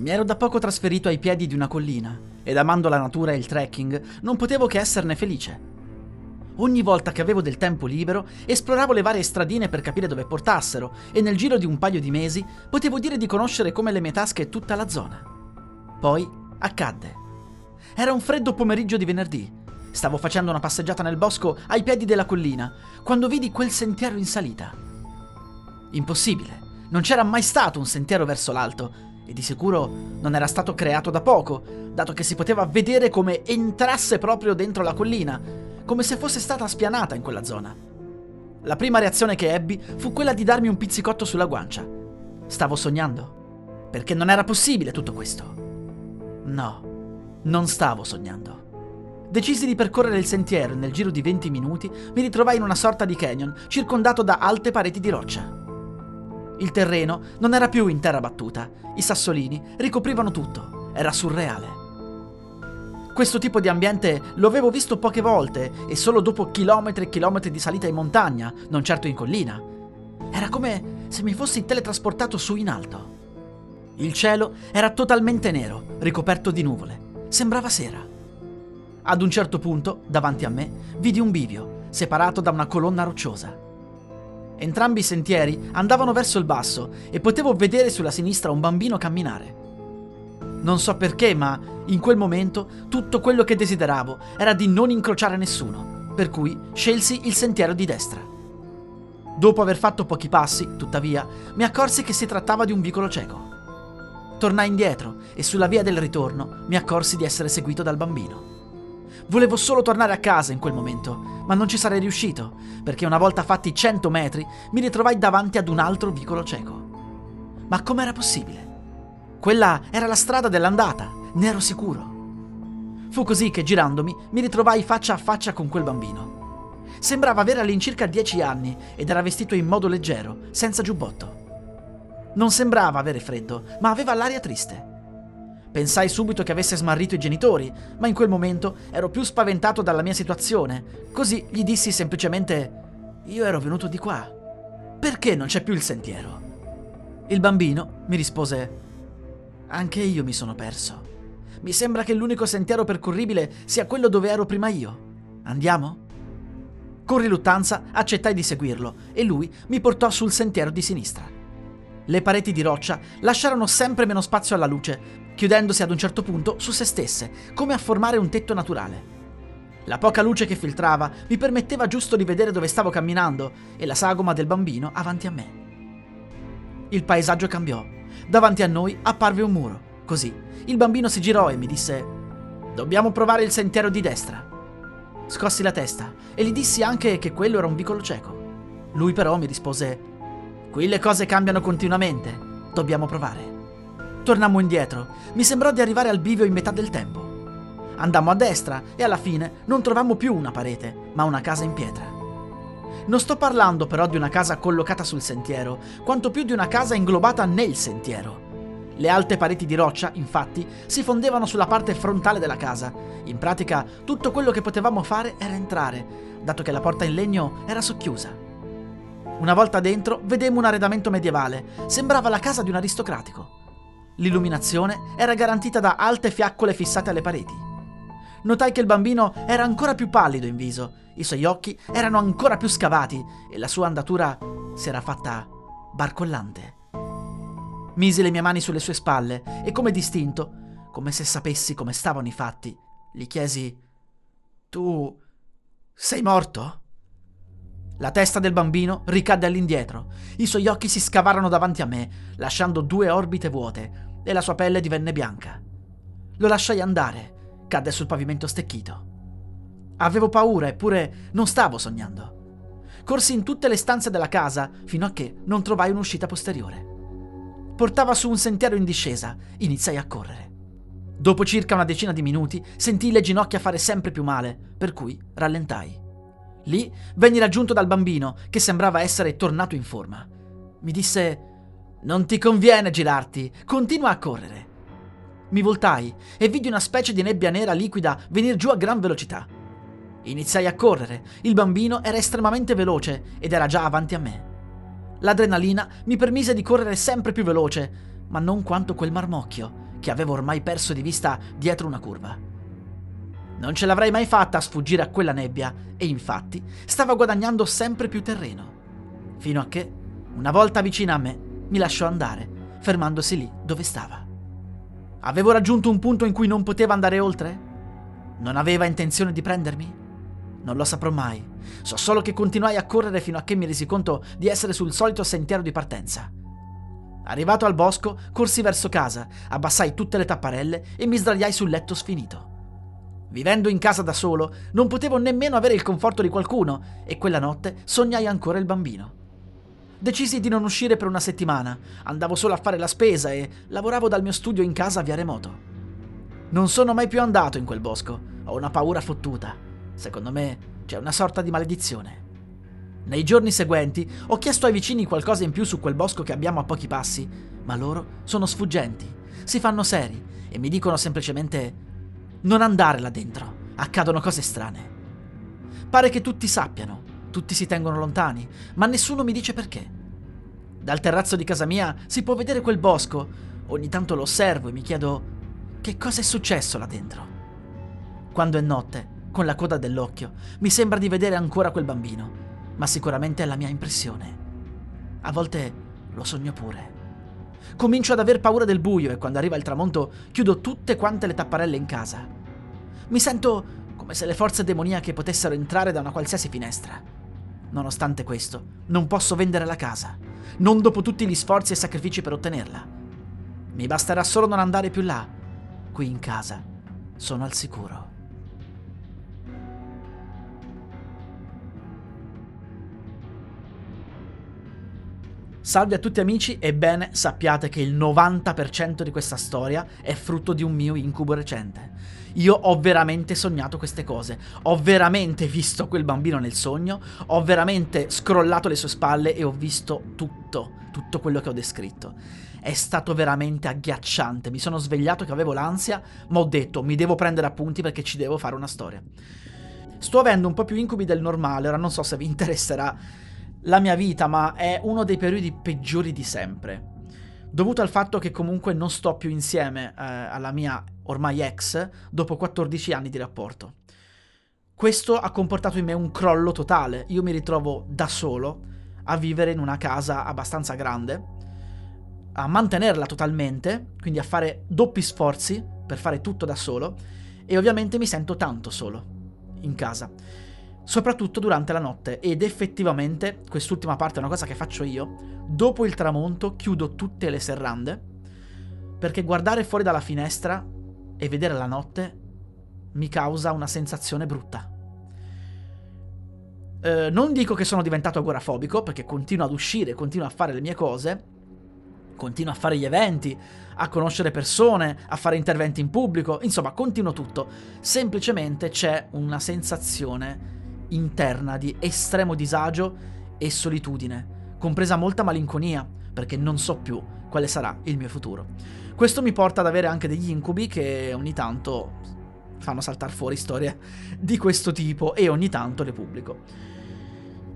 Mi ero da poco trasferito ai piedi di una collina ed amando la natura e il trekking non potevo che esserne felice. Ogni volta che avevo del tempo libero esploravo le varie stradine per capire dove portassero e nel giro di un paio di mesi potevo dire di conoscere come le mie tasche tutta la zona. Poi accadde. Era un freddo pomeriggio di venerdì. Stavo facendo una passeggiata nel bosco ai piedi della collina quando vidi quel sentiero in salita. Impossibile. Non c'era mai stato un sentiero verso l'alto e di sicuro non era stato creato da poco, dato che si poteva vedere come entrasse proprio dentro la collina, come se fosse stata spianata in quella zona. La prima reazione che ebbi fu quella di darmi un pizzicotto sulla guancia. Stavo sognando, perché non era possibile tutto questo. No, non stavo sognando. Decisi di percorrere il sentiero e nel giro di 20 minuti mi ritrovai in una sorta di canyon circondato da alte pareti di roccia. Il terreno non era più in terra battuta, i sassolini ricoprivano tutto, era surreale. Questo tipo di ambiente lo avevo visto poche volte e solo dopo chilometri e chilometri di salita in montagna, non certo in collina. Era come se mi fossi teletrasportato su in alto. Il cielo era totalmente nero, ricoperto di nuvole. Sembrava sera. Ad un certo punto, davanti a me, vidi un bivio, separato da una colonna rocciosa. Entrambi i sentieri andavano verso il basso e potevo vedere sulla sinistra un bambino camminare. Non so perché, ma in quel momento tutto quello che desideravo era di non incrociare nessuno, per cui scelsi il sentiero di destra. Dopo aver fatto pochi passi, tuttavia, mi accorsi che si trattava di un vicolo cieco. Tornai indietro e sulla via del ritorno mi accorsi di essere seguito dal bambino. Volevo solo tornare a casa in quel momento, ma non ci sarei riuscito, perché una volta fatti 100 metri mi ritrovai davanti ad un altro vicolo cieco. Ma com'era possibile? Quella era la strada dell'andata, ne ero sicuro. Fu così che girandomi mi ritrovai faccia a faccia con quel bambino. Sembrava avere all'incirca 10 anni ed era vestito in modo leggero, senza giubbotto. Non sembrava avere freddo, ma aveva l'aria triste. Pensai subito che avesse smarrito i genitori, ma in quel momento ero più spaventato dalla mia situazione. Così gli dissi semplicemente: Io ero venuto di qua. Perché non c'è più il sentiero? Il bambino mi rispose: Anche io mi sono perso. Mi sembra che l'unico sentiero percorribile sia quello dove ero prima io. Andiamo? Con riluttanza accettai di seguirlo e lui mi portò sul sentiero di sinistra. Le pareti di roccia lasciarono sempre meno spazio alla luce chiudendosi ad un certo punto su se stesse, come a formare un tetto naturale. La poca luce che filtrava mi permetteva giusto di vedere dove stavo camminando e la sagoma del bambino avanti a me. Il paesaggio cambiò. Davanti a noi apparve un muro. Così il bambino si girò e mi disse: Dobbiamo provare il sentiero di destra. Scossi la testa e gli dissi anche che quello era un vicolo cieco. Lui però mi rispose: Qui le cose cambiano continuamente. Dobbiamo provare. Tornammo indietro. Mi sembrò di arrivare al bivio in metà del tempo. Andammo a destra e alla fine non trovammo più una parete, ma una casa in pietra. Non sto parlando però di una casa collocata sul sentiero, quanto più di una casa inglobata nel sentiero. Le alte pareti di roccia, infatti, si fondevano sulla parte frontale della casa. In pratica, tutto quello che potevamo fare era entrare, dato che la porta in legno era socchiusa. Una volta dentro, vedemmo un arredamento medievale. Sembrava la casa di un aristocratico. L'illuminazione era garantita da alte fiaccole fissate alle pareti. Notai che il bambino era ancora più pallido in viso, i suoi occhi erano ancora più scavati e la sua andatura si era fatta barcollante. Misi le mie mani sulle sue spalle e come distinto, come se sapessi come stavano i fatti, gli chiesi Tu sei morto? La testa del bambino ricadde all'indietro, i suoi occhi si scavarono davanti a me, lasciando due orbite vuote, e la sua pelle divenne bianca. Lo lasciai andare, cadde sul pavimento stecchito. Avevo paura, eppure non stavo sognando. Corsi in tutte le stanze della casa fino a che non trovai un'uscita posteriore. portava su un sentiero in discesa. Iniziai a correre. Dopo circa una decina di minuti sentii le ginocchia fare sempre più male, per cui rallentai. Lì venni raggiunto dal bambino, che sembrava essere tornato in forma. Mi disse: Non ti conviene girarti, continua a correre. Mi voltai e vidi una specie di nebbia nera liquida venire giù a gran velocità. Iniziai a correre, il bambino era estremamente veloce ed era già avanti a me. L'adrenalina mi permise di correre sempre più veloce, ma non quanto quel marmocchio, che avevo ormai perso di vista dietro una curva. Non ce l'avrei mai fatta a sfuggire a quella nebbia e infatti stava guadagnando sempre più terreno. Fino a che, una volta vicina a me, mi lasciò andare, fermandosi lì dove stava. Avevo raggiunto un punto in cui non poteva andare oltre? Non aveva intenzione di prendermi? Non lo saprò mai. So solo che continuai a correre fino a che mi resi conto di essere sul solito sentiero di partenza. Arrivato al bosco, corsi verso casa, abbassai tutte le tapparelle e mi sdraiai sul letto sfinito. Vivendo in casa da solo, non potevo nemmeno avere il conforto di qualcuno e quella notte sognai ancora il bambino. Decisi di non uscire per una settimana, andavo solo a fare la spesa e lavoravo dal mio studio in casa via remoto. Non sono mai più andato in quel bosco, ho una paura fottuta. Secondo me c'è una sorta di maledizione. Nei giorni seguenti ho chiesto ai vicini qualcosa in più su quel bosco che abbiamo a pochi passi, ma loro sono sfuggenti, si fanno seri e mi dicono semplicemente non andare là dentro, accadono cose strane. Pare che tutti sappiano, tutti si tengono lontani, ma nessuno mi dice perché. Dal terrazzo di casa mia si può vedere quel bosco, ogni tanto lo osservo e mi chiedo che cosa è successo là dentro. Quando è notte, con la coda dell'occhio, mi sembra di vedere ancora quel bambino ma sicuramente è la mia impressione. A volte lo sogno pure. Comincio ad aver paura del buio e quando arriva il tramonto chiudo tutte quante le tapparelle in casa. Mi sento come se le forze demoniache potessero entrare da una qualsiasi finestra. Nonostante questo, non posso vendere la casa, non dopo tutti gli sforzi e sacrifici per ottenerla. Mi basterà solo non andare più là. Qui in casa sono al sicuro. Salve a tutti amici, ebbene sappiate che il 90% di questa storia è frutto di un mio incubo recente. Io ho veramente sognato queste cose, ho veramente visto quel bambino nel sogno, ho veramente scrollato le sue spalle e ho visto tutto, tutto quello che ho descritto. È stato veramente agghiacciante, mi sono svegliato che avevo l'ansia, ma ho detto mi devo prendere appunti perché ci devo fare una storia. Sto avendo un po' più incubi del normale, ora non so se vi interesserà la mia vita, ma è uno dei periodi peggiori di sempre. Dovuto al fatto che comunque non sto più insieme eh, alla mia ormai ex dopo 14 anni di rapporto. Questo ha comportato in me un crollo totale. Io mi ritrovo da solo a vivere in una casa abbastanza grande, a mantenerla totalmente, quindi a fare doppi sforzi per fare tutto da solo e ovviamente mi sento tanto solo in casa soprattutto durante la notte ed effettivamente quest'ultima parte è una cosa che faccio io, dopo il tramonto chiudo tutte le serrande perché guardare fuori dalla finestra e vedere la notte mi causa una sensazione brutta. Eh, non dico che sono diventato agorafobico perché continuo ad uscire, continuo a fare le mie cose, continuo a fare gli eventi, a conoscere persone, a fare interventi in pubblico, insomma continuo tutto. Semplicemente c'è una sensazione interna di estremo disagio e solitudine, compresa molta malinconia, perché non so più quale sarà il mio futuro. Questo mi porta ad avere anche degli incubi che ogni tanto fanno saltare fuori storie di questo tipo e ogni tanto le pubblico.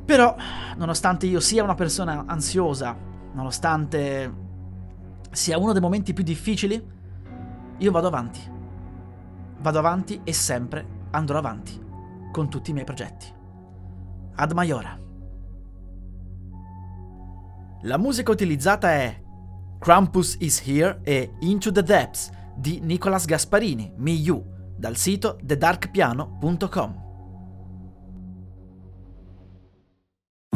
Però, nonostante io sia una persona ansiosa, nonostante sia uno dei momenti più difficili, io vado avanti. Vado avanti e sempre andrò avanti con tutti i miei progetti. Ad Maiora. La musica utilizzata è Krampus is Here e Into the Depths di Nicolas Gasparini, Me You, dal sito thedarkpiano.com.